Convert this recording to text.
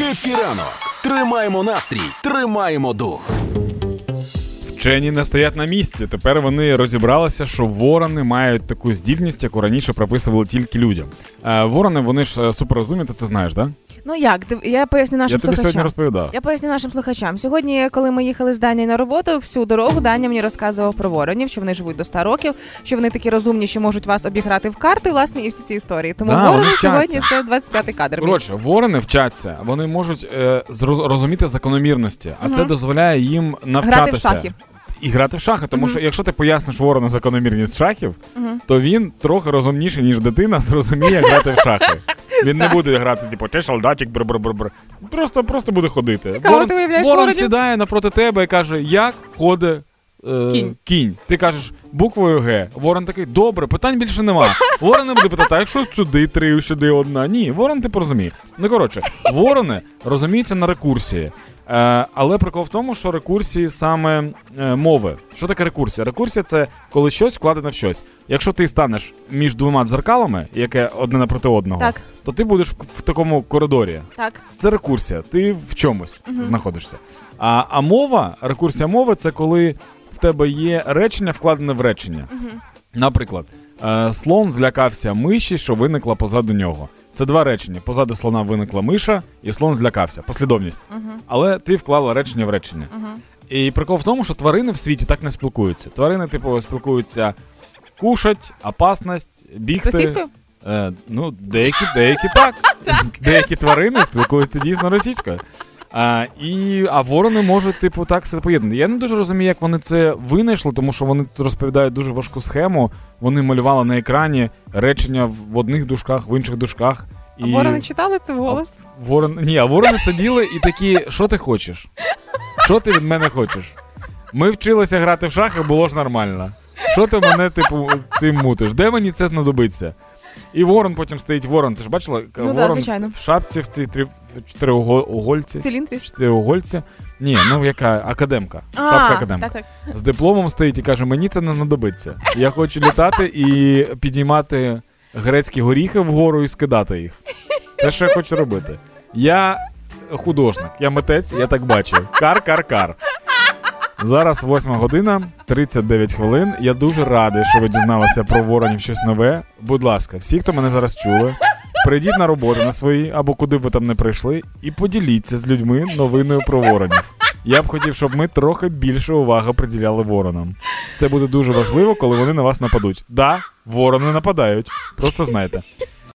Хеппі ранок! Тримаємо настрій, тримаємо дух. Вчені не стоять на місці. Тепер вони розібралися, що ворони мають таку здібність, яку раніше приписували тільки людям. Е, ворони, вони ж е, суперрозумні, ти це знаєш, да? Ну як, я поясню нашим Я тобі сьогодні слухачам. розповідав. Я поясню нашим слухачам. Сьогодні, коли ми їхали з Дані на роботу, всю дорогу Даня мені розказував про воронів, що вони живуть до 100 років, що вони такі розумні, що можуть вас обіграти в карти, власне, і всі ці історії. Тому Да, ворони сьогодні це 25-й кадр. Коротше, ворони вчаться, вони можуть е, розуміти закономірності, а це дозволяє їм навчатися. Грати в шахи. І грати в шахи, тому Мгм. що якщо ти поясниш ворону закономірність шахів, Мгм. то він трохи розумніший, ніж дитина, зрозуміє грати в шахи. Він не буде грати, типу, ти солдатик, бр-бр-бр-бр. Просто, просто буде ходити. Цікаво, ти уявляєш ворон воронів? сідає напроти тебе і каже, як ходить е, Кінь. Ти кажеш буквою Г. Ворон такий, добре, питань більше нема. Ворон не буде питати, а якщо сюди три, сюди одна. Ні, ворон ти порозуміє. Ну коротше, ворони розуміються на рекурсії. Е, але прикол в тому, що рекурсії саме е, мови. Що таке рекурсія? Рекурсія це коли щось вкладено в щось. Якщо ти станеш між двома дзеркалами, яке одне напроти одного, Так, то ти будеш в, такому коридорі. так. Це рекурсія, ти в чомусь Мгм. знаходишся. А, а мова, рекурсія мови це коли в тебе є речення, вкладене в речення. Мгм. Наприклад, е, слон злякався миші, що виникла позаду нього. Це два речення. Позади слона виникла миша, і слон злякався. Послідовність. Мгм. Але ти вклала речення в речення. Мгм. І прикол в тому, що тварини в світі так не спілкуються. Тварини, типу, спілкуються кушать, опасність, бігти. Російською? Е, ну, деякі, деякі так. Деякі тварини спілкуються дійсно російською. А, і, а ворони можуть, типу, так все поєднати. Я не дуже розумію, як вони це винайшли, тому що вони тут розповідають дуже важку схему. Вони малювали на екрані речення в одних дужках, в інших дужках. А ворони читали це вголос? Ворон... Ні, а ворони сиділи і такі, що ти хочеш? Що ти від мене хочеш? Ми вчилися грати в шахи, було ж нормально. Що ти мене, типу, цим мутиш? Де мені це знадобиться? І ворон потім стоїть ворон. Ти ж бачила? Ну ворон звичайно. в шапці в цій чотириугольці. Циліндрі? Чотириугольці. Ні, ну яка академка. А, Шапка академка. Так, так. З дипломом стоїть і каже: мені це не знадобиться. Я хочу літати і підіймати грецькі горіхи вгору і скидати їх. Це що я хочу робити. Я художник, я митець, я так бачу. Кар-кар-кар. Зараз 8 година, 39 хвилин. Я дуже радий, що ви дізналися про воронів щось нове. Будь ласка, всі, хто мене зараз чули, прийдіть на роботу на свої або куди ви там не прийшли, і поділіться з людьми новиною про воронів. Я б хотів, щоб ми трохи більше уваги приділяли воронам. Це буде дуже важливо, коли вони на вас нападуть. Да, ворони нападають. Просто знайте.